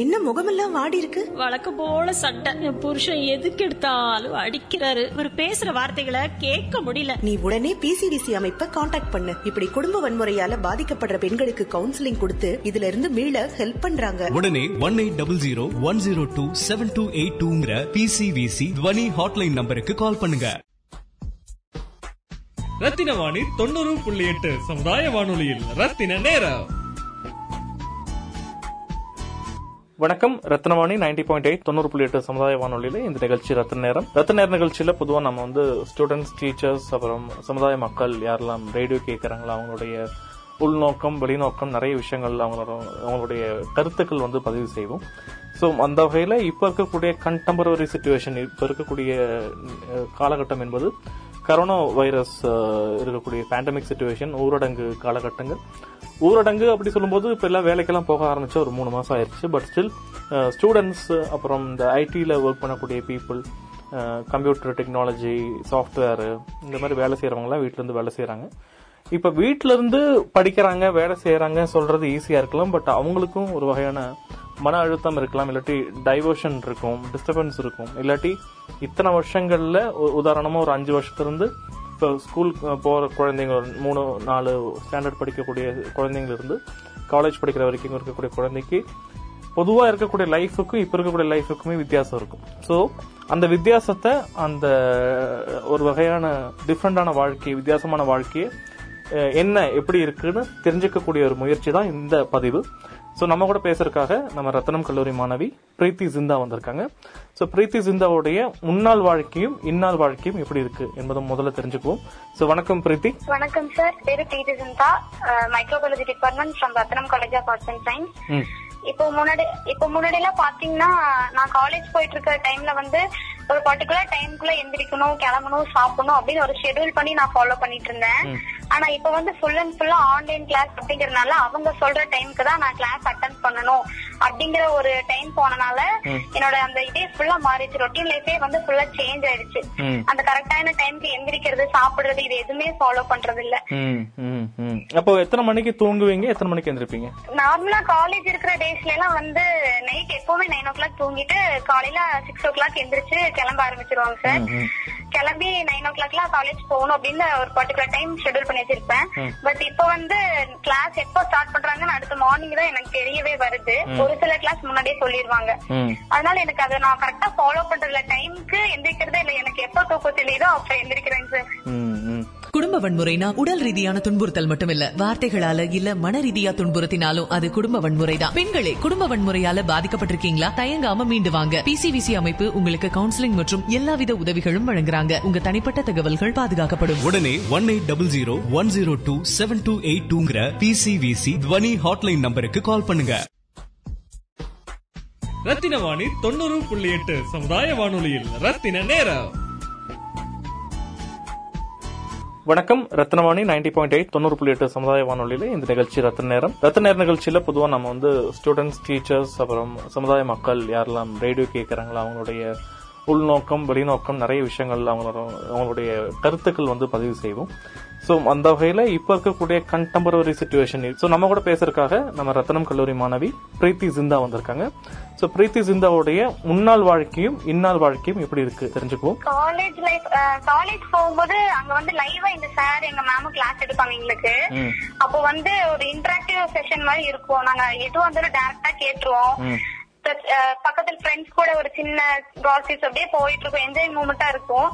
என்ன முகமெல்லாம் வாடி இருக்கு? வழக்கம் போல சண்டை. என் புருஷன் எதுக்கு எடுத்தாலும் அடிக்கிறாரு. இவர் பேசுற வார்த்தைகளை கேட்க முடியல. நீ உடனே பிசிடிசி அமைப்பை காண்டாக்ட் பண்ணு. இப்படி குடும்ப வன்முறையால பாதிக்கப்படுற பெண்களுக்கு கவுன்சிலிங் கொடுத்து இதுல இருந்து மீள ஹெல்ப் பண்றாங்க. உடனே one eight double zero one zero two seven two eight டூங்கிற PCVC Dhwani hotline நம்பருக்கு கால் பண்ணுங்க. ரத்தின வாணி தொண்ணூறு புள்ளி எட்டு சமுதாய வானொலியில் ரத்தின நேரம். வணக்கம். ரத்னவாணி நைன்டி பாயிண்ட் எயிட் தொண்ணூறு புள்ளி எட்டு சமுதாய வானொலியில இந்த நிகழ்ச்சி ரத்ன நேரம். ரத்ன நேர நிகழ்ச்சியில பொதுவாக நம்ம வந்து ஸ்டூடெண்ட்ஸ் டீச்சர்ஸ் அப்புறம் சமுதாய மக்கள் யாரெல்லாம் ரேடியோ கேட்கறாங்களோ அவங்களுடைய உள்நோக்கம் வெளிநோக்கம் நிறைய விஷயங்கள் அவங்களோட அவங்களுடைய கருத்துக்கள் வந்து பதிவு செய்வோம். ஸோ அந்த வகையில் இப்போ இருக்கக்கூடிய கண்டெம்பரரி சுச்சுவேஷன் இப்போ இருக்கக்கூடிய காலகட்டம் என்பது கரோனா வைரஸ் இருக்கக்கூடிய பேண்டமிக் சுச்சுவேஷன் ஊரடங்கு காலகட்டங்கள். ஊரடங்கு அப்படி சொல்லும்போது இப்போ எல்லாம் வேலைக்கெல்லாம் போக ஆரம்பிச்சு ஒரு மூணு மாதம் ஆயிடுச்சு பட் ஸ்டில் ஸ்டூடெண்ட்ஸ் அப்புறம் இந்த ஐடியில் ஒர்க் பண்ணக்கூடிய பீப்புள் கம்ப்யூட்டர் டெக்னாலஜி சாஃப்ட்வேரு இந்த மாதிரி வேலை செய்கிறவங்களாம் வீட்டிலேருந்து வேலை செய்கிறாங்க இப்போ வீட்ல இருந்து படிக்கிறாங்க வேலை செய்யறாங்க சொல்றது ஈஸியா இருக்கலாம் பட் அவங்களுக்கும் ஒரு வகையான மன அழுத்தம் இருக்கலாம் இல்லாட்டி டைவர்ஷன் இருக்கும் டிஸ்டர்பன்ஸ் இருக்கும். இல்லாட்டி இத்தனை வருஷங்கள்ல உதாரணமா ஒரு அஞ்சு வருஷத்துல இருந்து இப்போ ஸ்கூல் போகிற குழந்தைங்க ஒரு மூணு நாலு ஸ்டாண்டர்ட் படிக்கக்கூடிய குழந்தைங்களிருந்து காலேஜ் படிக்கிற வரைக்கும் இருக்கக்கூடிய குழந்தைக்கு பொதுவாக இருக்கக்கூடிய லைஃபுக்கும் இப்போ இருக்கக்கூடிய லைஃபுக்குமே வித்தியாசம் இருக்கும். ஸோ அந்த வித்தியாசத்தை அந்த ஒரு வகையான டிஃப்ரெண்டான வாழ்க்கை வித்தியாசமான வாழ்க்கையை என்ன எப்படி இருக்குன்னு தெரிஞ்சுக்கக்கூடிய ஒரு முயற்சி தான் இந்த பதிவு. ஸோ நம்ம கூட பேசுறதுக்காக நம்ம ரத்தனம் கல்லூரி மாணவி பிரீத்தி ஜிந்தா வந்திருக்காங்க. ஸோ பிரீத்தி ஜிந்தாவுடைய முன்னாள் வாழ்க்கையும் இந்நாள் வாழ்க்கையும் எப்படி இருக்கு என்பதை முதல்ல தெரிஞ்சுக்குவோம். ஸோ வணக்கம் பிரீத்தி. வணக்கம் சார். பேரு Preethi Chintha microbiology department from Ratnam college of arts and science இப்போ முன்னாடி இப்போ முன்னாடி எல்லாம் பாத்தீங்கன்னா நான் காலேஜ் போயிட்டு இருக்க டைம்ல வந்து ஒரு பர்டிகுலர் டைம்குள்ள எந்திரிக்கணும் கிளம்பணும் சாப்பிடணும் அப்படின்னு ஒரு ஷெட்யூல் பண்ணி நான் ஃபாலோ பண்ணிட்டு இருந்தேன். ஆனா இப்ப வந்து ஃபுல் அண்ட் ஃபுல்லா ஆன்லைன் கிளாஸ் அப்படிங்கறதுனால அவங்க சொல்ற டைம்க்கு தான் நான் கிளாஸ் அட்டன் பண்ணணும். அப்படிங்கிற ஒரு டைம் போனனால என்னோட அந்த இதே ஃபுல்லா மாறிடுச்சு. ரொட்டீன் லைஃபே வந்து ஃபுல்லா சேஞ்ச் ஆயிடுச்சு. அந்த கரெக்டான டைம்க்கு எந்திரிக்கிறது சாப்பிடுறது இது எதுவுமே ஃபாலோ பண்றது இல்ல அப்போ எத்தனை மணிக்கு தூங்குவீங்க? எத்தனை மணிக்கு எந்திரிப்பீங்க? நார்மலா காலேஜ் இருக்கிற டேஸ்ல எல்லாம் வந்து நைட் எப்பவுமே நைன் ஓ கிளாக் தூங்கிட்டு காலையில சிக்ஸ் ஓ கிளாக் எந்திரிச்சு கிளம்ப ஆரம்பிச்சிருவாங்க சார். கிளம்பி நைன் ஓ கிளாக்லாம் காலேஜ் போகணும் அப்படின்னு ஒரு பர்டிகுலர் டைம் ஷெட்யூல் பண்ணி வச்சிருப்பேன் பட் இப்போ வந்து கிளாஸ் எப்போ ஸ்டார்ட் பண்றாங்கன்னு அடுத்த மார்னிங் தான் எனக்கு தெரியவே வருது. ஒரு சில கிளாஸ் முன்னாடியே சொல்லிடுவாங்க அதனால எனக்கு அதை நான் கரெக்டா ஃபாலோ பண்றதுல டைம்க்கு எந்திரிக்கிறதே இல்ல. எனக்கு எப்போ தூக்கம் தெரியுதோ அப்ப எந்திரிக்கிறேங்க சார் குடும்ப வன்முறைனா உடல் ரீதியான துன்புறுத்தல் மட்டுமில்ல. வார்த்தைகளால இல்ல மன ரீதியா துன்புறுத்தினாலும் அது குடும்ப வன்முறைதான். பெண்களே குடும்ப வன்முறையால பாதிக்கப்பட்டிருக்கீங்களா? தயங்காம மீண்டு வாங்க. பிசிவிசி அமைப்பு உங்களுக்கு கவுன்சிலிங் மற்றும் எல்லாவித உதவிகளும் வழங்குறாங்க. உங்க தனிப்பட்ட தகவல்கள் பாதுகாக்கப்படும். உடனே one eight double zero one zero two seven two eight டூங்கிற PCVC Dhwani hotline நம்பருக்கு கால் பண்ணுங்க. ரத்தின வாணி தொண்ணூறு புள்ளி எட்டு சமுதாய வானொலியில் ரத்தின நேரம். வணக்கம். ரத்னவாணி நைன்டி பாயிண்ட் எயிட் தொண்ணூறு புள்ளி எட்டு சமுதாய வானொலியில இந்த நிகழ்ச்சி ரத்ன நேரம். ரத்ன நேர நிகழ்ச்சியில பொதுவாக நம்ம வந்து ஸ்டூடெண்ட்ஸ் டீச்சர்ஸ் அப்புறம் சமுதாய மக்கள் யாரெல்லாம் ரேடியோ கேட்கறாங்களோ அவங்களுடைய உள்நோக்கம் வெளிநோக்கம் நிறைய விஷயங்கள் அவங்களோட அவங்களுடைய கருத்துக்கள் வந்து பதிவு செய்வோம். ஸோ அந்த வகையில இப்போ இருக்கக்கூடிய கண்டெம்பரரி சுச்சுவேஷன் ஸோ நம்ம கூட பேசுறதுக்காக நம்ம ரத்னம் கல்லூரி மாணவி பிரீத்தி ஜிந்தா வந்திருக்காங்க. ஸோ பிரீத்தி ஜிந்தாவுடைய முன்னாள் வாழ்க்கையும் இந்நாள் வாழ்க்கையும் எப்படி இருக்கு? தெரிஞ்சுக்குவோம். காலேஜ் லைஃப் காலேஜ் போகும்போது அங்க வந்து லைவா இந்த சார் எங்க மேமும் கிளாஸ் எடுப்பாங்க எங்களுக்கு. அப்போ வந்து ஒரு இன்டராக்டிவ் செஷன் மாதிரி இருக்கும். நாங்க எதுவும் வந்து டைரக்டா கேட்டுருவோம். பக்கத்துல ஃப்ரெண்ட்ஸ் கூட ஒரு சின்ன காசிப்ஸ் அப்படியே போயிட்டு இருக்கும் என்ஜாய் மூமெண்டா இருக்கும்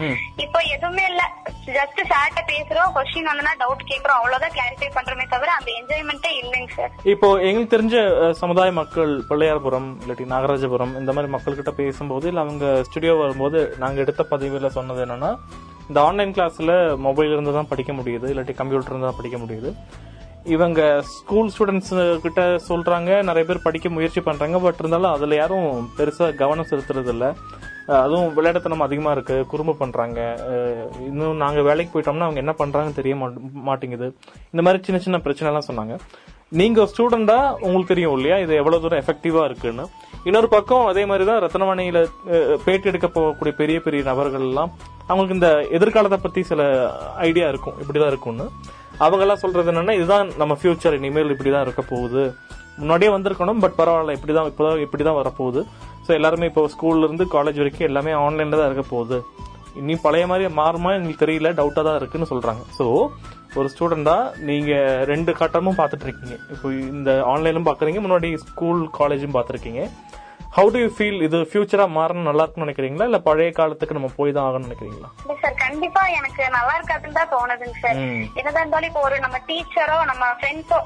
இப்போ எதுவுமே இல்ல. ஜஸ்ட் சார்ட்ட பேசுறோம். கொஸ்டின் வந்தனா டவுட் கேக்குறோம் அவ்வளவுதான் கிளாரிஃபை பண்றோமே தவிர அந்த என்ஜாய்மெண்ட்டே இல்லைங்க சார் இப்போ எங்களுக்கு தெரிஞ்ச சமுதாய மக்கள் பிள்ளையார்புரம் இல்லாட்டி நாகராஜபுரம் இந்த மாதிரி மக்கள்கிட்ட பேசும்போது இல்ல அவங்க ஸ்டுடியோ வரும்போது நாங்க எடுத்த பதிவுல சொன்னது என்னன்னா இந்த ஆன்லைன் கிளாஸ்ல மொபைல் இருந்து தான் படிக்க முடியுது இல்லாட்டி கம்ப்யூட்டர் இருந்து தான் படிக்க முடியுது. இவங்க ஸ்கூல் ஸ்டூடெண்ட்ஸ் கிட்ட சொல்றாங்க நிறைய பேர் படிக்க முயற்சி பண்றாங்க பட் இருந்தாலும் அதுல யாரும் பெருசா கவனம் செலுத்துறது இல்ல. அதுவும் விளையாட்டுத்தனம் அதிகமா இருக்கு குறும்பு பண்றாங்க. இன்னும் நாங்க வேலைக்கு போயிட்டோம்னா அவங்க என்ன பண்றாங்கன்னு தெரிய மாட்டேங்குது. இந்த மாதிரி சின்ன சின்ன பிரச்சனை எல்லாம் சொன்னாங்க. நீங்க ஸ்டூடெண்டா உங்களுக்கு தெரியும் இல்லையா இது எவ்வளவு தூரம் எஃபெக்டிவா இருக்குன்னு. இன்னொரு பக்கம் அதே மாதிரி தான் ரத்னவாணியில பேட்டி எடுக்க போகக்கூடிய பெரிய பெரிய நபர்கள் எல்லாம் அவங்களுக்கு இந்த எதிர்காலத்தை பத்தி சில ஐடியா இருக்கும் இப்படிதான் இருக்கும்னு. அவங்க எல்லாம் சொல்றது என்னன்னா இதுதான் நம்ம ஃபியூச்சர் இனிமேல் இப்படிதான் இருக்க போகுது. முன்னாடியே வந்திருக்கணும் பட் பரவாயில்ல இப்படிதான் இப்போதான் இப்படிதான் வரப்போகுது. ஸோ எல்லாருமே இப்போ ஸ்கூல்ல இருந்து காலேஜ் வரைக்கும் எல்லாமே ஆன்லைன்ல தான் இருக்க போகுது. இனி பழைய மாதிரி மாறுமா எங்களுக்கு தெரியல டவுட்டா தான் இருக்குன்னு சொல்றாங்க. ஸோ ஒரு ஸ்டூடெண்டா நீங்க ரெண்டு கட்டமும் பார்த்துட்டு இருக்கீங்க. இப்போ இந்த ஆன்லைனும் பாக்குறீங்க முன்னாடி ஸ்கூல் காலேஜும் பார்த்துருக்கீங்க. ஹவு டு யூ ஃபீல் இது ஃபியூச்சரா மாறணும் நல்லா இருக்கும்னு நினைக்கிறீங்களா? இல்ல பழைய காலத்துக்கு நம்ம போய் தான் ஆகணும்னு நினைக்கிறீங்களா? சார் கண்டிப்பா எனக்கு நல்லா இருக்காதுன்னு தான் தோணுதுங்க சார். என்னதான் இருந்தாலும் இப்போ ஒரு நம்ம டீச்சரோ நம்ம ஃப்ரெண்ட்ஸோ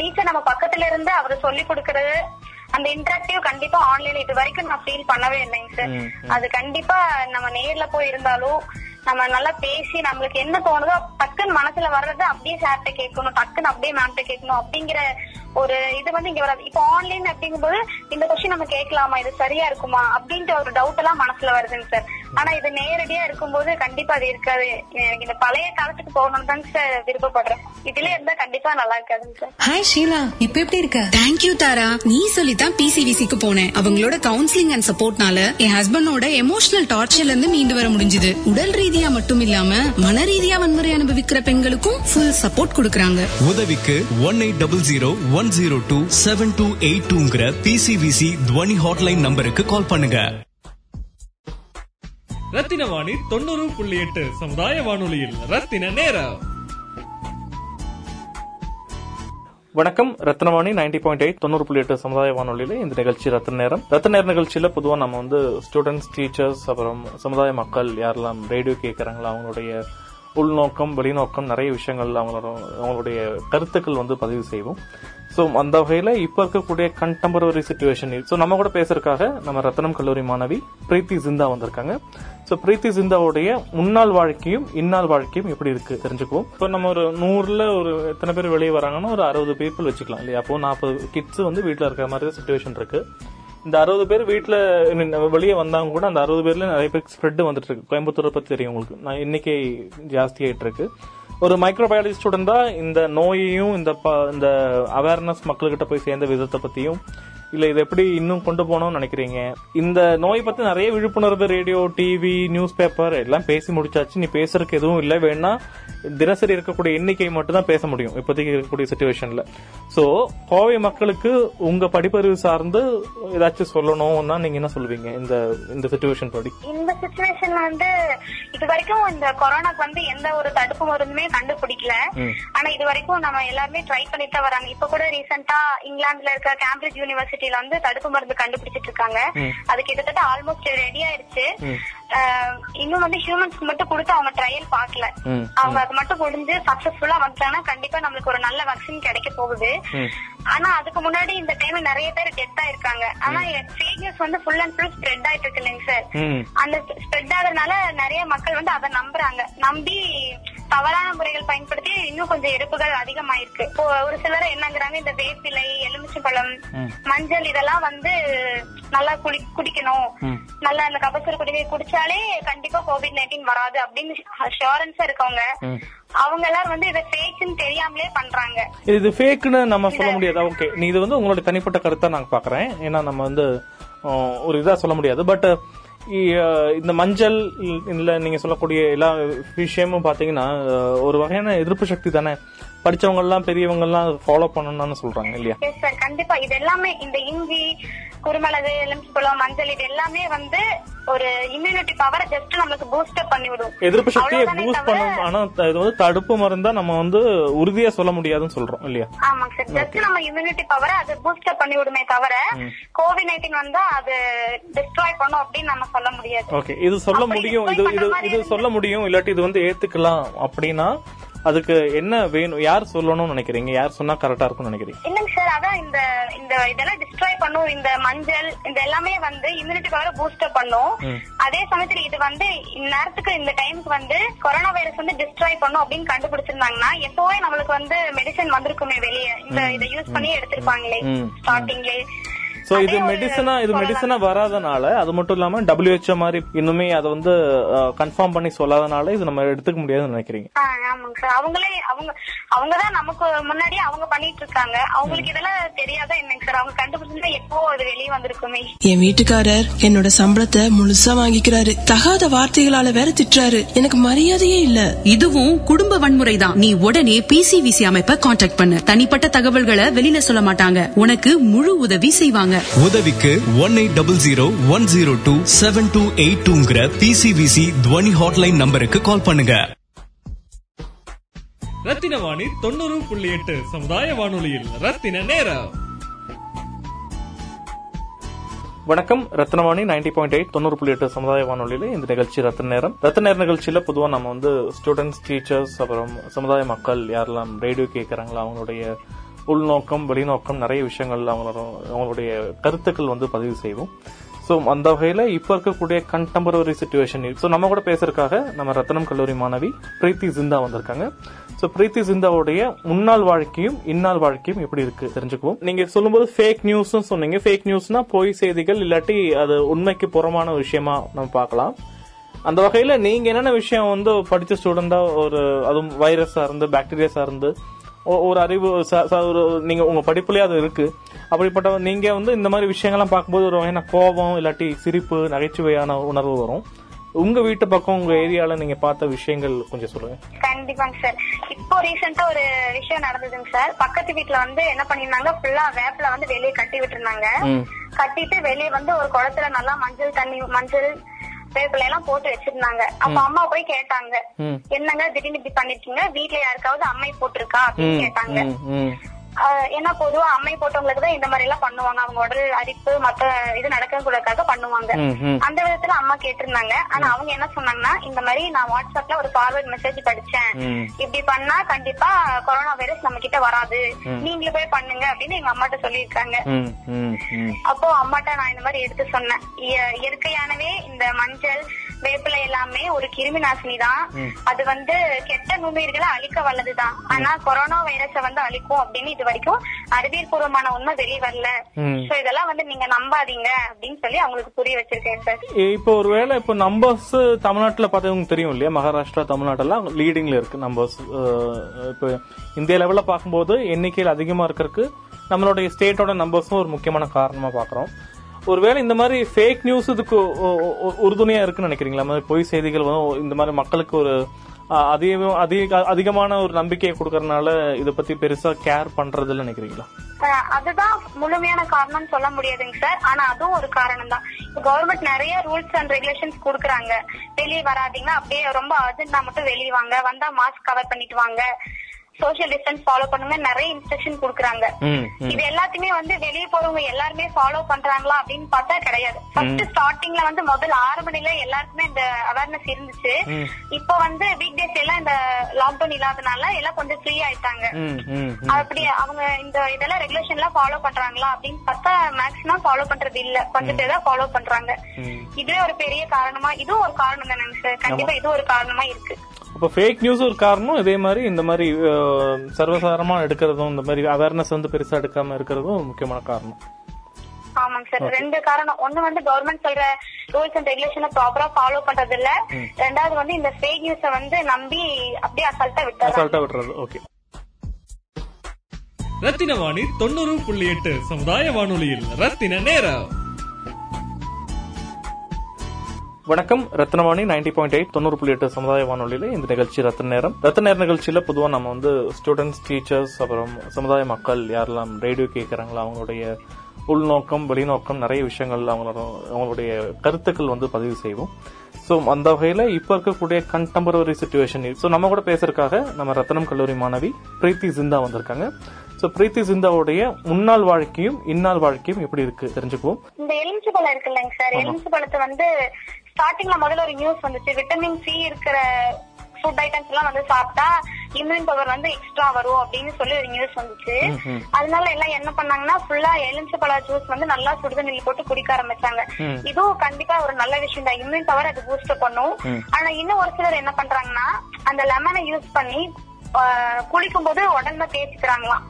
டீச்சர் நம்ம பக்கத்துல இருந்து அவர் சொல்லி கொடுக்கறது அந்த இன்டராக்டிவ் கண்டிப்பா ஆன்லைன்ல இது வரைக்கும் நான் ஃபீல் பண்ணவே இல்லைங்க சார் அது கண்டிப்பா நம்ம நேர்ல போய் இருந்தாலும் நம்ம நல்லா பேசி நம்மளுக்கு என்ன தோணுதோ டக்குன்னு மனசுல வர்றது அப்படியே சார்ட்ட கேட்கணும் டக்குன்னு அப்படியே மேம்கிட்ட கேட்கணும் அப்படிங்கிற ஒரு இது வந்து இங்க வராது. இப்போ ஆன்லைன் அப்படிங்கும்போது இந்த கொஸ்டின் நம்ம கேட்கலாமா? இது சரியா இருக்குமா? அப்படின்ற ஒரு டவுட் எல்லாம் மனசுல வருதுங்க சார் ஆனா இது நேரடியா இருக்கும்போது கண்டிப்பா அது இருக்காது. எனக்கு இந்த பழைய காலத்துக்கு போகணும்னு தாங்க சார் விருப்பப்படுறேன். இதுல இருந்தா கண்டிப்பா நல்லா இருக்காதுங்க சார் ஹாய் ஷீலா இப்ப எப்படி இருக்க? தேங்க்யூ தாரா நீ சொல்லித்தான் பிசிவிசிக்கு போனேன். அவங்களோட கவுன்சிலிங் அண்ட் சப்போர்ட்னால என் ஹஸ்பண்டோட எமோஷனல் டார்ச்சர்ல இருந்து மீண்டு வர முடிஞ்சது. உடல் ரீதியா மட்டும் இல்லாம மன ரீதியா வன்முறை அனுபவிக்கிற பெண்களுக்கும் ஃபுல் சப்போர்ட் கொடுக்கறாங்க. உதவிக்கு one eight double zero one zero two seven two eight டூங்கிற PCVC Dhwani hotline நம்பருக்கு கால் பண்ணுங்க. ரத்தின வாணி தொண்ணூறு புள்ளி எட்டு சமுதாய வானொலியில் ரத்தின நேரம். வணக்கம். ரத்னவாணி நைன்டி பாயிண்ட் எயிட் தொண்ணூறு புள்ளி எட்டு சமுதாய வானொலியில இந்த நிகழ்ச்சி ரத்த நேரம். ரத்த நேர நிகழ்ச்சியில பொதுவாக நம்ம வந்து ஸ்டூடெண்ட்ஸ் டீச்சர்ஸ் அப்புறம் சமுதாய மக்கள் யாரெல்லாம் ரேடியோ கேட்கறாங்களோ அவங்களுடைய உள்நோக்கம் வெளிநோக்கம் நிறைய விஷயங்கள் அவங்களோட அவங்களுடைய கருத்துக்கள் வந்து பதிவு செய்வோம். ஸோ அந்த வகையில் இப்போ இருக்கக்கூடிய கண்டெம்பரரி சுச்சுவேஷன் ஸோ நம்ம கூட பேசுறதுக்காக நம்ம ரத்னம் கல்லூரி மாணவி பிரீத்தி ஜிந்தா வந்திருக்காங்க. ஸோ பிரீத்தி ஜிந்தாவுடைய முன்னாள் வாழ்க்கையும் இந்நாள் வாழ்க்கையும் எப்படி இருக்கு? தெரிஞ்சுக்குவோம். இப்போ நம்ம ஒரு நூறுல ஒரு எத்தனை பேர் வெளியே வராங்கன்னா ஒரு அறுபது பீப்புள் வச்சுக்கலாம் இல்லையா? அப்போ நாற்பது கிட்ஸ் வந்து வீட்டில் இருக்கிற மாதிரி சுச்சுவேஷன் இருக்கு. இந்த அறுபது பேர் வீட்டில் வெளியே வந்தாங்க கூட அந்த அறுபது பேர்ல நிறைய பேர் ஸ்ப்ரெட் வந்துட்டு இருக்கு. கோயம்புத்தூரை பற்றி தெரியும் உங்களுக்கு. நான் இன்னைக்கே ஜாஸ்தி ஆயிட்டு இருக்கு. ஒரு மைக்ரோபயாலஜி ஸ்டூடெண்ட் தான் இந்த நோயையும் இந்த இந்த அவேர்னஸ் மக்கள்கிட்ட போய் சேர்ந்த விதத்தை பத்தியும் இல்ல இதை எப்படி இன்னும் கொண்டு போகணும்னு நினைக்கிறீங்க? இந்த நோய் பத்தி நிறைய விழிப்புணர்வு ரேடியோ டிவி நியூஸ் பேப்பர் எல்லாம் பேசி முடிச்சாச்சு. நீ பேசுறதுக்கு எதுவும் இல்லை. வேணா தினசரி இருக்கக்கூடிய எண்ணிக்கை மட்டும் தான் பேச முடியும். இப்போதைக்கு இருக்கக்கூடிய சுச்சுவேஷன்ல சோ கோவை மக்களுக்கு உங்க படிப்பறிவு சார்ந்து ஏதாச்சும் சொல்லணும்னா நீங்க என்ன சொல்லுவீங்க? இந்த இந்த சுச்சுவேஷன் படி. இந்த சுச்சுவேஷன்ல வந்து இது வரைக்கும் இந்த கொரோனாக்கு வந்து எந்த ஒரு தடுப்பு மருந்துமே கண்டுபிடிக்கல. ஆனா இது வரைக்கும் நம்ம எல்லாருமே ட்ரை பண்ணிட்டு வராங்க. இப்ப கூட ரீசெண்டா இங்கிலாந்துல இருக்க கேம்பிரிட்ஜ் யூனிவர்சிட்டியில வந்து தடுப்பு மருந்து கண்டுபிடிச்சிட்டு இருக்காங்க. அது கிட்டத்தட்ட ஆல்மோஸ்ட் ரெடி ஆயிருச்சு இன்னும் வந்து ஹியூமன்ஸ்க்கு மட்டும் கொடுத்து அவங்க ட்ரையல் பார்க்கல. ம். அவங்க அது மட்டும் முடிஞ்சு சக்சஸ்ஃபுல்லா வந்துட்டாங்கன்னா கண்டிப்பா நம்மளுக்கு ஒரு நல்ல வேக்சின் கிடைக்க போகுது. ஆனா அதுக்கு முன்னாடி இந்த டைம்ல நிறைய பேர் டெத் ஆயிருக்காங்க. ஆனா நியூஸ் வந்து ஃபுல் அண்ட் ஃபுல் ஸ்ப்ரெட் ஆயிட்டு இருக்கு இல்லைங்க சார். அந்த ஸ்ப்ரெட் ஆகுறதுனால நிறைய மக்கள் வந்து அதை நம்புறாங்க. நம்பி தவறான முறைகள் பயன்படுத்தி இன்னும் கொஞ்சம் இறப்புகள் அதிகமாயிருக்கு. இப்போ ஒரு சிலர் என்னங்கிறாங்க இந்த வேப்பிலை எலுமிச்சம்பழம். மஞ்சள் இதெல்லாம் வந்து நல்லா குடி குடிக்கணும். நல்லா அந்த கபசுர குடிநீர் குடிச்சாலே கண்டிப்பா கோவிட் நைன்டீன் வராது அப்படின்னு அஷூரன்ஸா இருக்கவங்க. அவங்க எல்லாரும் வந்து இதை ஃபேக்னு தெரியாமலே பண்றாங்க. இது ஃபேக்னு நம்ம சொல்ல முடியாது. ஓகே நீ இது வந்து உங்களுடைய தனிப்பட்ட கருத்தை நான் பாக்குறேன். ஏன்னா நம்ம வந்து ஒரு இதா சொல்ல முடியாது. பட் இந்த மஞ்சள் இல்லை நீங்க சொல்லக்கூடிய எல்லா விஷயமும் பாத்தீங்கன்னா ஒரு வகையான எதிர்ப்பு சக்தி தானே. படிச்சவங்க எல்லாம் பெரியவங்க எல்லாம் ஃபாலோ பண்ணணும்னு சொல்றாங்க இல்லையா? கண்டிப்பா. இது எல்லாமே இந்த இஞ்சி குருமிளகு எலுமிச்சம்பழம் மஞ்சள் இது எல்லாமே வந்து ஒரு இம்யூனிட்டி பவரை ஜஸ்ட் நம்மளுக்கு பூஸ்ட் பண்ணி விடும் எதிர்ப்பு சக்தியை பூஸ்ட் பண்ணும் ஆனா இது வந்து தடுப்பு மருந்தா நம்ம வந்து உறுதியா சொல்ல முடியாதுன்னு சொல்றோம் இல்லையா? ஆமாங்க சார். ஜஸ்ட் நம்ம இம்யூனிட்டி பவரை அது பூஸ்ட் பண்ணி விடுமே தவிர கோவிட் நைன்டீன் வந்தா அது டிஸ்ட்ராய் பண்ணும் அப்படின்னு நம்ம சொல்ல முடியாது. ஓகே இது சொல்ல முடியும். இது இது இது சொல்ல முடியும். இல்லாட்டி இது வந்து ஏத்துக்கலாம் அப்படின்னா அதுக்கு என்ன வேணும்? யார் சொல்லணும்னு நினைக்கிறீங்க? யார் சொன்னா கரெக்டா இருக்கும்னு நினைக்கிறீங்க? இல்லைங்க சார் அதான் இந்த இந்த இதெல்லாம் டிஸ்ட்ராய் பண்ணும். இந்த மஞ்சள் இந்த எல்லாமே வந்து இம்யூனிட்டி பவரை பூஸ்ட் பண்ணும். அதே சமயத்துல இது வந்து இந்நேரத்துக்கு இந்த டைமுக்கு வந்து கொரோனா வைரஸ் வந்து டிஸ்ட்ராய் பண்ணும் அப்படின்னு கண்டுபிடிச்சிருந்தாங்கன்னா எப்போவே நம்மளுக்கு வந்து மெடிசன் வந்திருக்குமே வெளியே. இந்த இதை யூஸ் பண்ணி எடுத்திருப்பாங்களே ம். சோ இது மெடிசனா இது மெடிசனா வராதனால அது மட்டும் இல்லாம WHO மாதிரி இன்னுமே அதை வந்து கன்ஃபார்ம் பண்ணி சொல்லாதனால இது நம்ம எடுத்துக்க முடியாதுன்னு நினைக்கிறீங்க. ஆ, ஆமாங்க சார் அவங்களே அவங்க அவங்கதான் நமக்கு முன்னாடி அவங்க பண்ணிட்டு இருக்காங்க. அவங்களுக்கு இதெல்லாம் தெரியாதா என்னங்க சார் அவங்க கண்டுபிடிச்சிருந்தா எப்போ அது வெளியே வந்திருக்குமே? என் வீட்டுக்காரர் என்னோட சம்பளத்தை முழுசா வாங்கிக்கிறாரு. தகாத வார்த்தைகளால வேற திட்டுறாரு. எனக்கு மரியாதையே இல்ல. இதுவும் குடும்ப வன்முறை தான் நீ உடனே பிசிவிசி அமைப்பை காண்டாக்ட் பண்ணு. தனிப்பட்ட தகவல்களை வெளியில சொல்ல மாட்டாங்க. உனக்கு முழு உதவி செய்வாங்க. உதவிக்கு one eight double zero one zero two seven two eight டூங்கிற PCVC Dhwani hotline நம்பருக்கு கால் பண்ணுங்க. ரத்தின வாணி தொண்ணூறு புள்ளி எட்டு சமுதாய வானொலியில் ரத்தின நேரம். வணக்கம். ரத்னவாணி நைன்டி பாயிண்ட் எயிட் தொண்ணூறு புள்ளி எட்டு சமுதாய வானொலியில இந்த நிகழ்ச்சி ரத்த நேரம். ரத்த நேர நிகழ்ச்சியில பொதுவா நம்ம வந்து ஸ்டூடெண்ட்ஸ் டீச்சர்ஸ் அப்புறம் சமுதாய மக்கள் யாரெல்லாம் ரேடியோ கேட்கறாங்களோ அவங்களுடைய உள்நோக்கம் வெளிநோக்கம் நிறைய விஷயங்கள் அவங்களோட அவங்களுடைய கருத்துக்கள் வந்து பதிவு செய்வோம். ஸோ அந்த வகையில் இப்போ இருக்கக்கூடிய கண்டெம்பரரி சுச்சுவேஷன் ஸோ நம்ம கூட பேசுறதுக்காக நம்ம ரத்னம் கல்லூரி மாணவி பிரீத்தி ஜிந்தா வந்திருக்காங்க. ஸோ பிரீத்தி ஜிந்தாவுடைய முன்னாள் வாழ்க்கையும் இந்நாள் வாழ்க்கையும் எப்படி இருக்கு? தெரிஞ்சுக்குவோம். நீங்க சொல்லும்போது ஃபேக் நியூஸ் சொன்னீங்க. ஃபேக் நியூஸ்னா பொய் செய்திகள் இல்லாட்டி அது உண்மைக்கு புறமான விஷயமா நம்ம பார்க்கலாம். அந்த வகையில் நீங்க என்னென்ன விஷயம் வந்து படிச்ச ஸ்டூடெண்டா ஒரு அதுவும் வைரஸா இருந்து பாக்டீரியாஸாக இருந்து ஒரு அறிவு ஒரு நீங்க உங்க படிப்புலயே அது இருக்கு. அப்படிப்பட்ட நீங்க வந்து இந்த மாதிரி விஷயங்கள்லாம் பார்க்கும்போது ஒரு வகையான கோபம் இல்லாட்டி சிரிப்பு நகைச்சுவையான உணர்வு வரும். உங்க வீட்டு பக்கம் உங்க ஏரியால நீங்க பார்த்த விஷயங்கள் கொஞ்சம் சொல்லுங்க. கண்டிப்பாங்க சார். இப்போ ரீசெண்டா ஒரு விஷயம் நடந்ததுங்க சார். பக்கத்து வீட்ல வந்து என்ன பண்ணிருந்தாங்க ஃபுல்லா வேப்பில வந்து வெளியே கட்டி விட்டுருந்தாங்க. கட்டிட்டு வெளியே வந்து ஒரு குளத்துல நல்லா மஞ்சள் தண்ணி மஞ்சள் வேப்பிலை எல்லாம் போட்டு வச்சிருந்தாங்க. அப்ப அம்மா போய் கேட்டாங்க. என்னங்க திடீர்னு இப்படி பண்ணிருக்கீங்க? வீட்ல யாருக்காவது அம்மை போட்டிருக்கா? அப்படின்னு கேட்டாங்க. ஏன்னா பொதுவா அம்மை போட்டவங்களுக்கு தான் இந்த மாதிரி எல்லாம் பண்ணுவாங்க அவங்க உடல் அரிப்பு மத்த இது நடக்கிறதுக்காக பண்ணுவாங்க. அந்த விதத்துல அம்மா கேட்டிருந்தாங்க ஆனா அவங்க என்ன சொன்னாங்கன்னா இந்த மாதிரி நான் வாட்ஸ்அப்ல ஒரு ஃபார்வர்ட் மெசேஜ் படிச்சேன். இப்படி பண்ணா கண்டிப்பா கொரோனா வைரஸ் நம்ம கிட்ட வராது. நீங்களே போய் பண்ணுங்க அப்படின்னு எங்க அம்மாட்ட சொல்லியிருக்காங்க. அப்போ அம்மாட்ட நான் இந்த மாதிரி எடுத்து சொன்னேன் இய- இயற்கையானவே இந்த மஞ்சள் வேப்பிலை எல்லாமே ஒரு கிருமி நாசினி தான். அது வந்து கெட்ட நுண்ணுயிர்களை அழிக்க வல்லதுதான். ஆனா கொரோனா வைரஸ வந்து அழிக்கும் அப்படின்னு இது வரைக்கும் அறிவியல் பூர்வமான உண்மை வெளிய வரல. சோ இதெல்லாம் வந்து நீங்க நம்பாதீங்க அப்படின்னு சொல்லி அவங்களுக்கு புரிய வச்சிருக்கேன் சார் இப்போ ஒருவேளை இப்போ நம்பர்ஸ் தமிழ்நாட்டுல பார்த்தவங்க தெரியும் இல்லையா? மகாராஷ்டிரா தமிழ்நாட்டெல்லாம் லீடிங்ல இருக்கு நம்பர்ஸ் இப்போ இந்திய லெவல்ல பார்க்கும்போது எண்ணிக்கையில் அதிகமா இருக்கிறதுக்கு நம்மளுடைய ஸ்டேட்டோட நம்பர்ஸும் ஒரு முக்கியமான காரணமா பார்க்கறோம். ஒருவேளை இந்த மாதிரி ஃபேக் நியூஸ் இதுக்கு ஒ- உறுதுணையா இருக்குன்னு நினைக்கிறீங்களா? பொய் செய்திகள் வந்து இந்த மாதிரி மக்களுக்கு ஒரு அதிகம் அதிக அதிகமான ஒரு நம்பிக்கையை கொடுக்கறதுனால இத பத்தி பெருசா கேர் பண்றதுல நினைக்கிறீங்களா? அதுதான் முழுமையான காரணம்னு சொல்ல முடியாதுங்க சார் ஆனா அதுவும் ஒரு காரணம் தான் கவர்மெண்ட் நிறைய ரூல்ஸ் அண்ட் ரெகுலேஷன்ஸ் குடுக்குறாங்க. வெளியே வராதீங்க அப்படியே ரொம்ப அர்ஜென்ட்னா மட்டும் வெளியே வாங்க. வந்தா மாஸ்க் கவர் பண்ணிட்டு வாங்க. சோஷியல் டிஸ்டன்ஸ் ஃபாலோ பண்ணுங்க. நிறைய இன்ஸ்ட்ரக்ஷன் குடுக்குறாங்க. இது எல்லாத்தையுமே வந்து வெளியே போறவங்க எல்லாருமே ஃபாலோ பண்றாங்களா அப்படின்னு பார்த்தா கிடையாது. ஃபர்ஸ்ட் ஸ்டார்டிங்ல வந்து முதல்ல ஆரம்ப நிலை எல்லாருக்குமே இந்த அவேர்னஸ் இருந்துச்சு. இப்போ வந்து வீக் டேஸ் எல்லாம் இந்த லாக்டவுன் இல்லாதனால எல்லாம் கொஞ்சம் ஃப்ரீ ஆயிட்டாங்க. அப்படி அவங்க இந்த இதெல்லாம் ரெகுலேஷன் எல்லாம் ஃபாலோ பண்றாங்களா அப்படின்னு பார்த்தா மேக்ஸிமம் ஃபாலோ பண்றது இல்ல. கொஞ்சம் பேர் தான் ஃபாலோ பண்றாங்க. இதுவே ஒரு பெரிய காரணமா இதுவும் ஒரு காரணம் தானேங்க சார் கண்டிப்பா இது ஒரு காரணமா இருக்கு. அப்போ ஃபேக் நியூஸ் ஒரு காரணம் இதே மாதிரி இந்த மாதிரி அஹ், சர்வசாதாரணமா எடுக்கிறதும் இந்த மாதிரி அவேர்னஸ் வந்து பெருசா எடுக்காம இருக்கிறதும் முக்கியமான காரணம். ஆமாங்க சார். ரெண்டு காரணம். ஒண்ணு வந்து கவர்மெண்ட் சொல்ற ரூல்ஸ் அண்ட் ரெகுலேஷனை ப்ராப்பரா ஃபாலோ பண்றது இல்ல ரெண்டாவது வந்து இந்த ஃபேக் நியூஸ வந்து நம்பி அப்படியே அசால்ட்டா விட்டுறாங்க. அசால்ட்டா விட்டுறது. ஓகே ரத்தின வாணி தொண்ணூறு புள்ளி எட்டு சமுதாய வானொலியில் ரத்தின நேரம். வணக்கம். ரத்னவாணி நைன்டி பாயிண்ட் எயிட் தொண்ணூறு புள்ளி எட்டு சமுதாய வானொலியில இந்த நிகழ்ச்சி ரத்த நேரம். ரத்த நேர நிகழ்ச்சியில பொதுவா நம்ம வந்து ஸ்டூடெண்ட்ஸ் டீச்சர்ஸ் அப்புறம் சமுதாய மக்கள் யாரெல்லாம் ரேடியோ கேட்கறாங்களோ அவங்களுடைய உள்நோக்கம் வெளிநோக்கம் நிறைய விஷயங்கள் அவங்களோட அவங்களுடைய கருத்துக்கள் வந்து பதிவு செய்வோம். ஸோ அந்த வகையில இப்ப இருக்கக்கூடிய கண்டெம்பரரி சுச்சுவேஷன் ஸோ நம்ம கூட பேசுறதுக்காக நம்ம ரத்தனம் கல்லூரி மாணவி பிரீத்தி ஜிந்தா வந்திருக்காங்க. ஸோ பிரீத்தி ஜிந்தாவுடைய முன்னாள் வாழ்க்கையும் இந்நாள் வாழ்க்கையும் எப்படி இருக்கு? தெரிஞ்சுக்குவோம். இந்த எலுமிச்சை பழம் இருக்கு இல்லைங்க சார் எலுமிச்சை பழத்தை வந்து ஸ்டார்டிங்ல முதல்ல ஒரு நியூஸ் வந்துச்சு. விட்டமின் சி இருக்கிற ஃபுட் ஐட்டம்ஸ் எல்லாம் வந்து சாப்பிட்டா இம்யூன் பவர் வந்து எக்ஸ்ட்ரா வரும் அப்படின்னு சொல்லி ஒரு நியூஸ் வந்துச்சு. அதனால எல்லாம் என்ன பண்ணாங்கன்னா ஃபுல்லா எலுமிச்சை பழ ஜூஸ் வந்து நல்லா சுடுதண்ணில் போட்டு குடிக்க ஆரம்பிச்சாங்க. இதுவும் கண்டிப்பா ஒரு நல்ல விஷயம் தான். இம்யூன் பவர் அது பூஸ்ட் பண்ணும். ஆனா இன்னும் ஒரு சிலர் என்ன பண்றாங்கன்னா அந்த லெமனை யூஸ் பண்ணி குளிக்கும் போது உடம்புல தேய்ச்சிக்கிறாங்களாம்.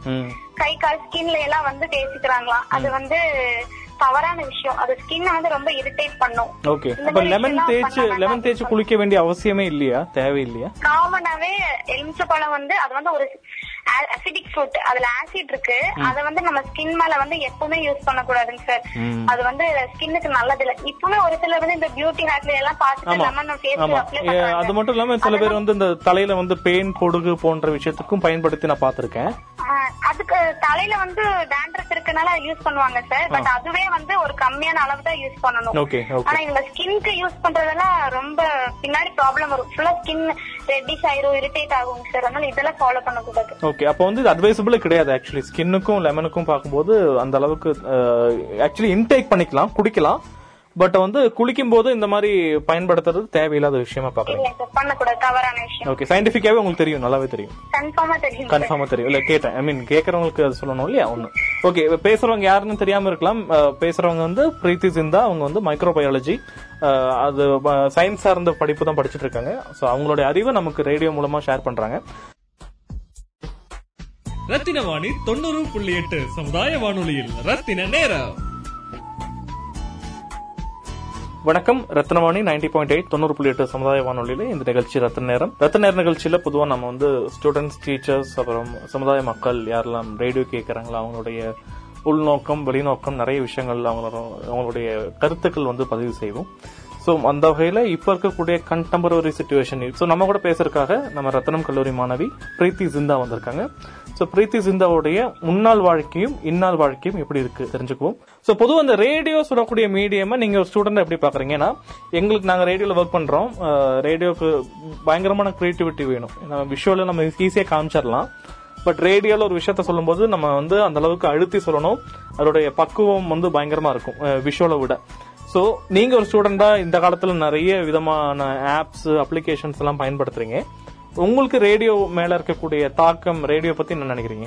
கை கால் ஸ்கின்ல எல்லாம் வந்து தேய்ச்சிக்கிறாங்களாம். அது வந்து தவறான விஷயம். அது ஸ்கின் வந்து ரொம்ப இரிட்டேட் பண்ணும். ஓகே அப்ப லெமன் தேய்ச்சு லெமன் தேய்ச்சு குளிக்க வேண்டிய அவசியமே இல்லையா? தேவையில்லையா? காமனாவே எலுமிச்சை பழம் வந்து அது வந்து ஒரு அசிடிக் ஃப்ரூட் அதுல ஆசிட் இருக்கு. அத வந்து நம்ம ஸ்கின் மேல வந்து எப்பவுமே யூஸ் பண்ண கூடாதுங்க சார். அது வந்து ஸ்கின்னுக்கு நல்லது இல்ல இப்பவுமே ஒரு சிலர் வந்து இந்த பியூட்டி ஹேக்ல எல்லாம் பார்த்துட்டு லெமன் ஃபேஸ் ஆமா. அப்ளை ஏ, பண்றாங்க அது மட்டும் இல்லாம சில பேர் வந்து இந்த தலையில வந்து பெயின் பொடுகு போன்ற விஷயத்துக்கும் பயன்படுத்தி நான் பாத்திருக்கேன் அதுக்கு தலையில வந்து டேண்ட்ரஸ் இருக்கனால யூஸ் பண்ணுவாங்க சார் பட் அதுவே வந்து ஒரு கம்மியான அளவு தான் யூஸ் பண்ணணும். ஆனா இவங்க ஸ்கின்க்கு யூஸ் பண்றதெல்லாம் ரொம்ப பின்னாடி ப்ராப்ளம் வரும். ஃபுல்லா ஸ்கின் ரெட்டிஷ் ஆயிரும் இரிட்டேட் ஆகும் சார் அதனால இதெல்லாம் ஃபாலோ பண்ணக்கூடாது. ஓகே அப்போ வந்து அட்வைசபிள் கிடையாது ஆக்சுவலி ஸ்கின்னுக்கும் லெமனுக்கும் பார்க்கும்போது அந்த அளவுக்கு ஆக்சுவலி இன்டேக் பண்ணிக்கலாம் குடிக்கலாம். பட் வந்து குளிக்கும் போது இந்த மாதிரி பயன்படுத்துறது தேவையில்லாத விஷயமா விஷயம். ஓகே சயின்டிபிக்காவே உங்களுக்கு தெரியும் நல்லாவே தெரியும். கன்ஃபார்மா தெரியும் சார். கன்ஃபார்மா தெரியும். இல்ல கேட்டேன். ஐ மீன் கேக்குறவங்களுக்கு அது சொல்லணும் இல்லையா? ஒண்ணு. ஓகே பேசுறவங்க யாருன்னு தெரியாம இருக்கலாம். பேசுறவங்க வந்து பிரீத்தி சிந்தா அவங்க வந்து மைக்ரோபயாலஜி அது சயின்ஸ் சார்ந்த படிப்பு தான் படிச்சிட்டு இருக்காங்க. சோ அவங்களுடைய அறிவை நமக்கு ரேடியோ மூலமா ஷேர் பண்றாங்க. ரத்தின வாணி தொண்ணூறு புள்ளி எட்டு சமுதாய வானொலியில் ரத்தின நேரம். வணக்கம். ரத்னவாணி நைன்டி பாயிண்ட் எயிட் தொண்ணூறு புள்ளி எட்டு சமுதாய வானொலியில இந்த நிகழ்ச்சி ரத்த நேரம். ரத்த நேர நிகழ்ச்சியில பொதுவாக நம்ம வந்து ஸ்டூடெண்ட்ஸ் டீச்சர்ஸ் அப்புறம் சமுதாய மக்கள் யாரெல்லாம் ரேடியோ கேட்கறாங்களோ அவங்களுடைய உள்நோக்கம் வெளிநோக்கம் நிறைய விஷயங்கள் அவங்களோட அவங்களுடைய கருத்துக்கள் வந்து பதிவு செய்வோம். ஸோ அந்த வகையில் இப்போ இருக்கக்கூடிய கண்டெம்பரரி சுச்சுவேஷன் ஸோ நம்ம கூட பேசுறதுக்காக நம்ம ரத்தனம் கல்லூரி மாணவி பிரீத்தி ஜிந்தா வந்திருக்காங்க. ஸோ பிரீத்தி ஜிந்தாவுடைய முன்னாள் வாழ்க்கையும் இந்நாள் வாழ்க்கையும் எப்படி இருக்கு? தெரிஞ்சுக்குவோம். ஸோ பொதுவாக அந்த ரேடியோ சொல்லக்கூடிய மீடியமை நீங்கள் ஒரு ஸ்டூடெண்ட் எப்படி பார்க்குறீங்கன்னா எங்களுக்கு நாங்கள் ரேடியோவில் ஒர்க் பண்ணுறோம் ரேடியோக்கு பயங்கரமான க்ரியேட்டிவிட்டி வேணும். நம்ம விஷுவலில் நம்ம ஈஸியாக காமிச்சிடலாம். பட் ரேடியோவில் ஒரு விஷயத்த சொல்லும்போது நம்ம வந்து அந்த அளவுக்கு அழுத்தி சொல்லணும். அதோடைய பக்குவம் வந்து பயங்கரமாக இருக்கும். விஷுவலை விட. ஸோ நீங்க ஒரு ஸ்டூடெண்டா இந்த காலத்துல நிறைய விதமான ஆப்ஸ் அப்ளிகேஷன்ஸ் எல்லாம் பயன்படுத்துறீங்க. உங்களுக்கு ரேடியோ மேல இருக்கக்கூடிய தாக்கம் ரேடியோ பத்தி என்ன நினைக்கிறீங்க?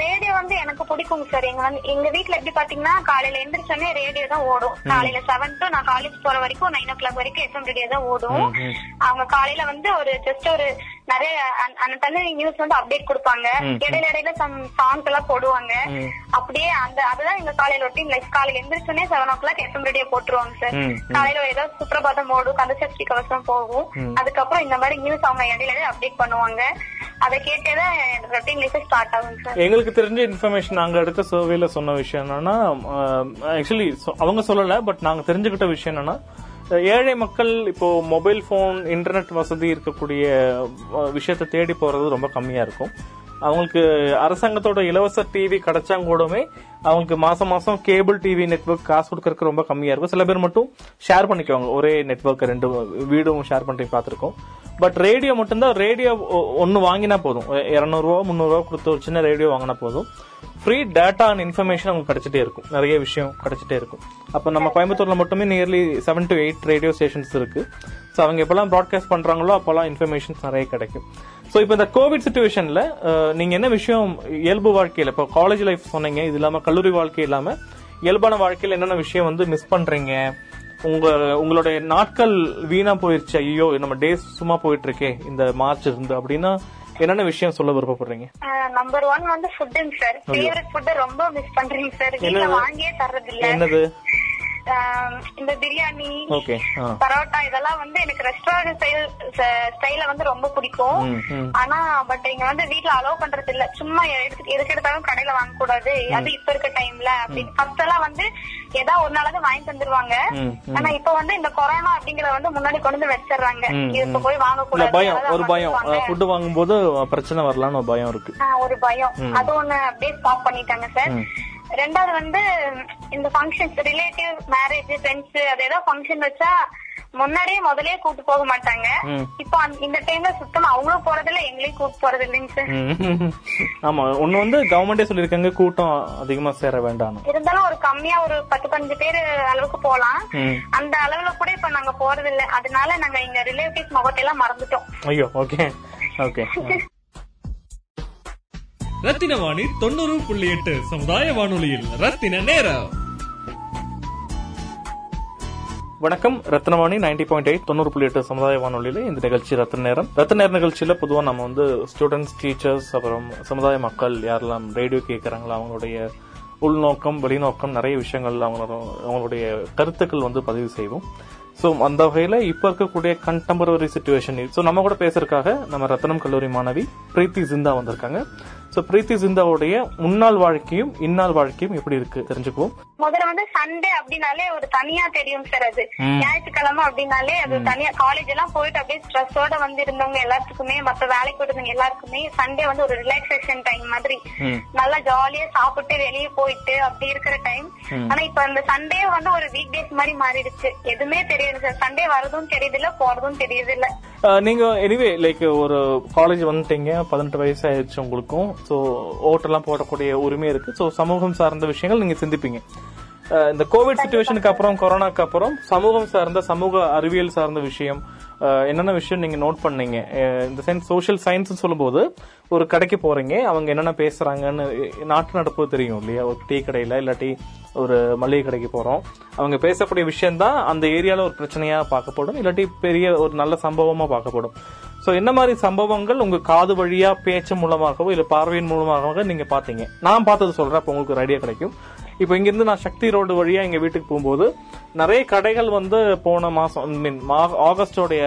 ரேடியோ வந்து எனக்கு பிடிக்கும் சார் எங்க வந்து எங்க வீட்ல எப்படி பாத்தீங்கன்னா காலையில எந்திரிச்சோடனே ரேடியோ தான் ஓடும். காலையில செவன் டு நான் காலேஜ் போற வரைக்கும் நைன் ஓ கிளாக் வரைக்கும் எஃப்எம் ரேடியோ தான் ஓடும். அவங்க காலையில வந்து ஒரு ஜஸ்ட் ஒரு நிறைய அந்த- தண்ணி நியூஸ் வந்து அப்டேட் கொடுப்பாங்க. இடையில இடையில சம் சாங்ஸ் எல்லாம் போடுவாங்க. அப்படியே அந்த அதுதான் எங்க காலையில ரொட்டீன் லைஃப் காலையில எந்திரிச்சோடனே seven o'clock FM radio போட்டுருவாங்க சார். காலையில ஏதாவது சுப்ரபாதம் ஓடும் கந்தசஷ்டி கவசம் போகும். அதுக்கப்புறம் இந்த மாதிரி நியூஸ் அவங்க இடையில அப்டேட் பண்ணுவாங்க. அதை கேட்டேதான் ரொட்டீன் லைஃப் ஸ்டார்ட் ஆகும் சார் எங்களுக்கு தெரிஞ்ச இன்ஃபர்மேஷன் நாங்க எடுத்த சர்வேல சொன்ன விஷயம் என்னன்னா ஆக்சுவலி அவங்க சொல்லல பட் நாங்க தெரிஞ்சுக்கிட்ட விஷயம் என்னன்னா ஏழை மக்கள் இப்போ மொபைல் போன் இன்டர்நெட் வசதி இருக்கக்கூடிய விஷயத்த தேடி போறது ரொம்ப கம்மியா இருக்கும். அவங்களுக்கு அரசாங்கத்தோட இலவச டிவி கிடைச்சாங்க கூடமே அவங்களுக்கு மாசம் மாசம் கேபிள் டிவி நெட்வொர்க் காசு கொடுக்கறதுக்கு ரொம்ப கம்மியா இருக்கும். சில பேர் மட்டும் ஷேர் பண்ணிக்குவாங்க. ஒரே நெட்வொர்க் ரெண்டு வீடும் ஷேர் பண்ணி பார்த்துருக்கோம். பட் ரேடியோ மட்டும்தான் ரேடியோ ஒன்னு வாங்கினா போதும். இரநூறுவா முந்நூறுவா கொடுத்து ஒரு சின்ன ரேடியோ வாங்கினா போதும். ஃப்ரீ டேட்டா அண்ட் இன்ஃபர்மேஷன் அவங்களுக்கு கிடைச்சிட்டே இருக்கும். நிறைய விஷயம் கிடைச்சிட்டே இருக்கும். அப்போ நம்ம கோயம்புத்தூர்ல மட்டுமே nearly seven to eight radio stations இருக்கு. ஸோ அவங்க எப்பெல்லாம் ப்ராட்காஸ்ட் பண்றாங்களோ அப்பெல்லாம் இன்ஃபர்மேஷன்ஸ் நிறைய கிடைக்கும். ஸோ இப்போ இந்த கோவிட் சுச்சுவேஷன்ல நீங்க என்ன விஷயம் இயல்பு வாழ்க்கையில் இப்போ காலேஜ் லைஃப் சொன்னீங்க இது இல்லாமல் கல்லூரி வாழ்க்கை இல்லாம இயல்பான வாழ்க்கையில என்னென்ன விஷயம் வந்து மிஸ் பண்றீங்க? உங்க உங்களுடைய நாட்கள் வீணா போயிருச்சு ஐயோ நம்ம டேஸ் சும்மா போயிட்டு இருக்கே இந்த மார்ச் இருந்து அப்படின்னா என்னென்ன விஷயம் சொல்ல விருப்பப்படுறீங்க? நம்பர் ஒன் வந்து ஃபுட்டுங்க சார். ஃபேவரட் ஃபுட் ரொம்ப மிஸ் பண்றீங்க சார்? வாங்கியே தர்றது இல்ல என்னது? இந்த பிரியாணி பரோட்டா இதெல்லாம் வந்து எனக்கு ரெஸ்டாரண்ட் ஸ்டைல் ஸ்டைல வந்து ரொம்ப பிடிக்கும். ஆனா பட் இங்க வந்து வீட்ல அலோவ் பண்றது இல்ல சும்மா எதுக்கு எடுத்தாலும் கடையில வாங்க கூடாது அது இப்ப இருக்க டைம்ல அப்படின்னு ஃபர்ஸ்ட் எல்லாம் வந்து ஏதா ஒரு நாளாவது வாங்கி தந்துருவாங்க. ஆனா இப்ப வந்து இந்த கொரோனா அப்படிங்கறத வந்து முன்னாடி கொண்டு வந்து வச்சிடுறாங்க. இப்ப. போய் வாங்க கூடாது பயம். ஒரு பயம். ஃபுட் வாங்கும்போது பிரச்சனை வரலான்னு ஒரு பயம் இருக்கு. ஒரு பயம். அது ஒண்ணு அப்படியே ஸ்டாப் பண்ணிட்டாங்க சார். ரெண்டாவது வந்து இந்த ஃபங்க்ஷன்ஸ் ரிலேட்டிவ் மேரேஜ் ஃப்ரெண்ட்ஸ் அது ஏதோ ஃபங்க்ஷன் வச்சா முன்னாடியே முதல்லயே கூட்டு போக மாட்டாங்க. இப்போ இந்த டைம்ல சுத்தமா அவங்களும் போறதில்ல எங்களையும் கூட்டு போறது இல்லைங்க சார். ஆமா ஒண்ணு வந்து கவர்மெண்டே சொல்லிருக்காங்க கூட்டம் அதிகமா சேர வேண்டாம் இருந்தாலும் ஒரு கம்மியா ஒரு பத்து பதினஞ்சு பேர் அளவுக்கு போலாம். அந்த அளவுல கூட இப்ப நாங்க போறது இல்ல அதனால நாங்க எங்க ரிலேட்டிவ்ஸ் முகத்தை எல்லாம் மறந்துட்டோம். ஐயோ ஓகே ஓகே ரத்தின வாணி தொண்ணூறு புள்ளி எட்டு சமுதாய வானொலியில். ரத்தின நேரம். வணக்கம். ரத்னவாணி நைன்டி பாயிண்ட் எயிட் தொண்ணூறு புள்ளி எட்டு சமுதாய வானொலியில இந்த நிகழ்ச்சி ரத்த நேரம். ரத்த நேர நிகழ்ச்சியில பொதுவாக நம்ம வந்து ஸ்டூடெண்ட்ஸ் டீச்சர்ஸ் அப்புறம் சமுதாய மக்கள் யாரெல்லாம் ரேடியோ கேட்குறாங்களோ அவங்களுடைய உள்நோக்கம் வெளிநோக்கம் நிறைய விஷயங்கள் அவங்களோட அவங்களுடைய கருத்துக்கள் வந்து பதிவு செய்வோம். ஸோ அந்த வகையில் இப்போ இருக்கக்கூடிய கண்டெம்பரரி சுச்சுவேஷன் ஸோ நம்ம கூட பேசுறதுக்காக நம்ம ரத்னம் கல்லூரி மாணவி பிரீத்தி ஜிந்தா வந்திருக்காங்க. ஸோ பிரீத்தி ஜிந்தாவுடைய முன்னாள் வாழ்க்கையும் இந்நாள் வாழ்க்கையும் எப்படி இருக்கு? தெரிஞ்சுக்குவோம். முதல்ல வந்து சண்டே அப்படின்னாலே ஒரு தனியா தெரியும் சார் அது. ஞாயிற்றுக்கிழமை அப்படின்னாலே அது தனியா காலேஜ் எல்லாம் போயிட்டு அப்படியே ஸ்ட்ரெஸ்ஸோட வந்து இருந்தவங்க எல்லாத்துக்குமே மத்த வேலைக்கு போயிருந்தவங்க எல்லாருக்குமே சண்டே வந்து ஒரு ரிலாக்ஸேஷன் டைம் மாதிரி. நல்லா ஜாலியா சாப்பிட்டு வெளியே போயிட்டு அப்படி இருக்கிற டைம். ஆனா இப்ப அந்த சண்டே வந்து ஒரு வீக் டேஸ் மாதிரி மாறிடுச்சு. எதுவுமே தெரியுது சார் சண்டே வரதும் தெரியுது இல்ல போறதும் தெரியுது இல்ல நீங்க எனிவே லைக் ஒரு காலேஜ் வந்துட்டீங்க பதினெட்டு வயசு ஆயிடுச்சு உங்களுக்கும். ஸோ ஓட்டெல்லாம் போடக்கூடிய உரிமை இருக்கு. ஸோ சமூகம் சார்ந்த விஷயங்கள் நீங்க சிந்திப்பீங்க. இந்த கோவிட் சுச்சுவேஷனுக்கு அப்புறம் கொரோனாக்கு அப்புறம் சமூகம் சார்ந்த சமூக அறிவியல் சார்ந்த விஷயம் என்னென்ன விஷயம் நீங்க நோட் பண்ணீங்க? இந்த சென்ஸ் சோஷியல் சயின்ஸ் சொல்லும்போது ஒரு கடைக்கு போறீங்க அவங்க என்னென்ன பேசுறாங்கன்னு நாட்டு நடப்பு தெரியும் இல்லையா? ஒரு டீ கடையில இல்லாட்டி ஒரு மளிகை கடைக்கு போறோம். அவங்க பேசக்கூடிய விஷயம் தான் அந்த ஏரியால ஒரு பிரச்சனையா பார்க்கப்படும் இல்லாட்டி பெரிய ஒரு நல்ல சம்பவமா பார்க்கப்படும். சோ என்ன மாதிரி சம்பவங்கள் உங்க காது வழியா பேச்சு மூலமாகவோ இல்ல பார்வையின் மூலமாகவோ நீங்க பாத்தீங்க நான் பார்த்தது சொல்றேன் அப்ப உங்களுக்கு ஒரு ஐடியா கிடைக்கும். இப்போ இங்கிருந்து நான் சக்தி ரோடு வழியா எங்க வீட்டுக்கு போகும்போது நிறைய கடைகள் வந்து போன மாசம் மீன் ஆகஸ்டோடைய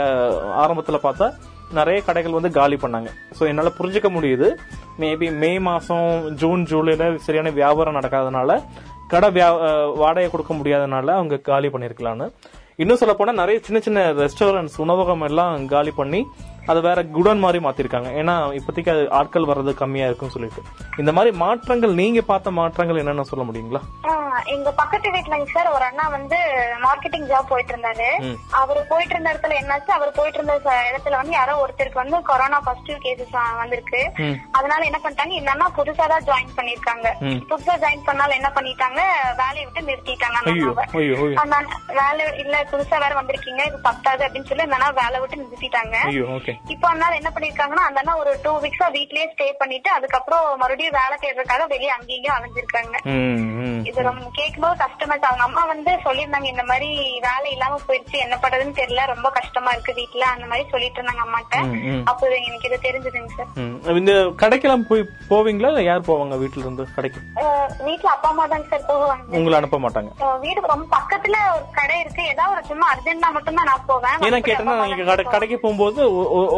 ஆரம்பத்துல பார்த்தா நிறைய கடைகள் வந்து காலி பண்ணாங்க. ஸோ என்னால் புரிஞ்சுக்க முடியுது. மேபி மே மாதம் ஜூன் ஜூலையில் சரியான வியாபாரம் நடக்காதனால கடை வியா- வாடகை கொடுக்க முடியாதனால அவங்க காலி பண்ணியிருக்கலான்னு இன்னும் சொல்ல நிறைய சின்ன சின்ன ரெஸ்டாரண்ட்ஸ் உணவகம் எல்லாம் காலி பண்ணி அது வேற குடோன் மாதிரி மாத்திருக்காங்க. ஏன்னா இப்போதைக்கு அது ஆட்கள் வர்றது கம்மியா இருக்குன்னு சொல்லிட்டு. இந்த மாதிரி மாற்றங்கள் நீங்க பார்த்த மாற்றங்கள் என்னன்னு சொல்ல முடியுங்களா? எங்க பக்கத்து வீட்டுலங்க சார் ஒரு அண்ணா வந்து மார்க்கெட்டிங் ஜாப் போயிட்டு இருந்தாரு. அவர் போயிட்டு இருந்த இடத்துல என்னாச்சு அவர் போயிட்டு இருந்த இடத்துல வந்து யாரோ ஒருத்தருக்கு வந்து கொரோனா பாசிட்டிவ் கேசஸ் வந்திருக்கு. அதனால என்ன பண்ணிட்டாங்க இந்த அண்ணா புதுசா தான் ஜாயின் பண்ணிருக்காங்க. புதுசா ஜாயின் பண்ணால என்ன பண்ணிட்டாங்க வேலையை விட்டு நிறுத்திட்டாங்க அந்த வேலை இல்ல புதுசா வேற வந்திருக்கீங்க இது பத்தாது அப்படின்னு சொல்லி அந்த அண்ணா வேலை விட்டு நிறுத்திட்டாங்க. இப்போ அதனால என்ன பண்ணிருக்காங்கன்னா அந்த அண்ணா ஒரு டூ வீக்ஸா வீட்லயே ஸ்டே பண்ணிட்டு அதுக்கப்புறம் மறுபடியும் வேலை தேடுறதுக்காக வெளியே அங்கேயும் அலைஞ்சிருக்காங்க. இது ரொம்ப கேட்கும்போது கஷ்டமா இருக்கு அவங்க அம்மா வந்து சொல்லியிருந்தாங்க இந்த மாதிரி வேலை இல்லாம போயிடுச்சு என்ன பண்றதுன்னு தெரியல ரொம்ப கஷ்டமா இருக்கு வீட்ல அந்த மாதிரி சொல்லிட்டு இருந்தாங்க அம்மாட்ட. அப்போ எனக்கு இது தெரிஞ்சதுங்க சார். இந்த கடைக்கெல்லாம் போய் போவீங்களா யார் போவாங்க வீட்டுல இருந்து கடைக்கு வீட்ல அப்பா அம்மா தாங்க சார் போவாங்க. உங்களை அனுப்ப மாட்டாங்க. வீடு ரொம்ப பக்கத்துல ஒரு கடை இருக்கு ஏதாவது ஒரு சும்மா அர்ஜென்ட்னா மட்டும் தான் நான் போவேன். ஏன்னா கேட்டேன்னா கடைக்கு போகும்போது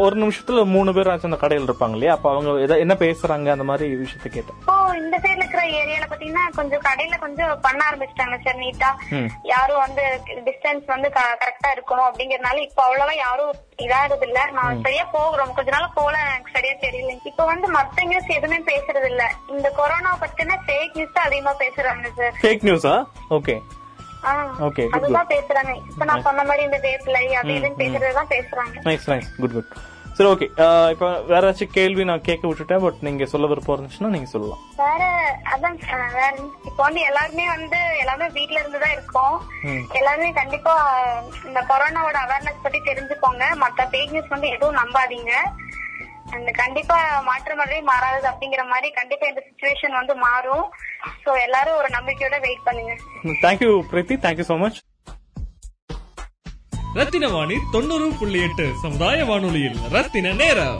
ஒரு நிமிஷத்துல மூணு பேர் ஆச்சு அந்த கடையில் இருப்பாங்க இல்லையா? அப்ப அவங்க என்ன பேசுறாங்க அந்த மாதிரி விஷயத்த கேட்டேன். இப்போ இந்த சைடுல இருக்கிற ஏரியால பாத்தீங்கன்னா கொஞ்சம் கடையில கொஞ்சம் பண்ண ஆரம்பிச்சிட்டாங்க சார் நீட்டா. யாரும் வந்து டிஸ்டன்ஸ் வந்து கரெக்டா இருக்கணும் அப்படிங்கறதுனால இப்ப அவ்வளவா யாரும் இதாகிறது இல்ல நான் சரியா போகிறோம் கொஞ்ச நாள் போல எனக்கு சரியா தெரியல. இப்ப வந்து மத்த நியூஸ் எதுவுமே பேசுறது இல்ல இந்த கொரோனா பத்தின ஃபேக் நியூஸ் அதிகமா பேசுறாங்க சார் ஃபேக் நியூஸா ஓகே good, அதுதான். பேசுறாங்க. இப்ப நான் சொன்ன மாதிரி இந்த வேப்பிலை அது இதுன்னு பேசுறதுதான் பேசுறாங்க. நைஸ் நைஸ் குட் குட் சரி ஓகே இப்ப வேற ஏதாச்சும் கேள்வி நான் கேட்க விட்டுட்டேன் பட் நீங்க சொல்ல விருப்பம் இருந்துச்சுன்னா நீங்க சொல்லலாம். வேற அதான் வேற இப்போ வந்து எல்லாருமே வந்து எல்லாமே வீட்ல இருந்து தான் இருக்கோம். எல்லாருமே கண்டிப்பா இந்த கொரோனாவோட அவேர்னஸ் பத்தி தெரிஞ்சுக்கோங்க. மத்த ஃபேக் நியூஸ் வந்து எதுவும் நம்பாதீங்க. அந்த கண்டிப்பா மாற்றம் மாதிரி மாறாது அப்படிங்கிற மாதிரி கண்டிப்பா இந்த சுச்சுவேஷன் வந்து மாறும். சோ எல்லாரும் ஒரு நம்பிக்கையோட வெயிட் பண்ணுங்க. Thank you Preethi thank you so much Rathina Vani தொண்ணூறு புள்ளி எட்டு சமுதாய வானொலியில் ரத்தின நேரம்.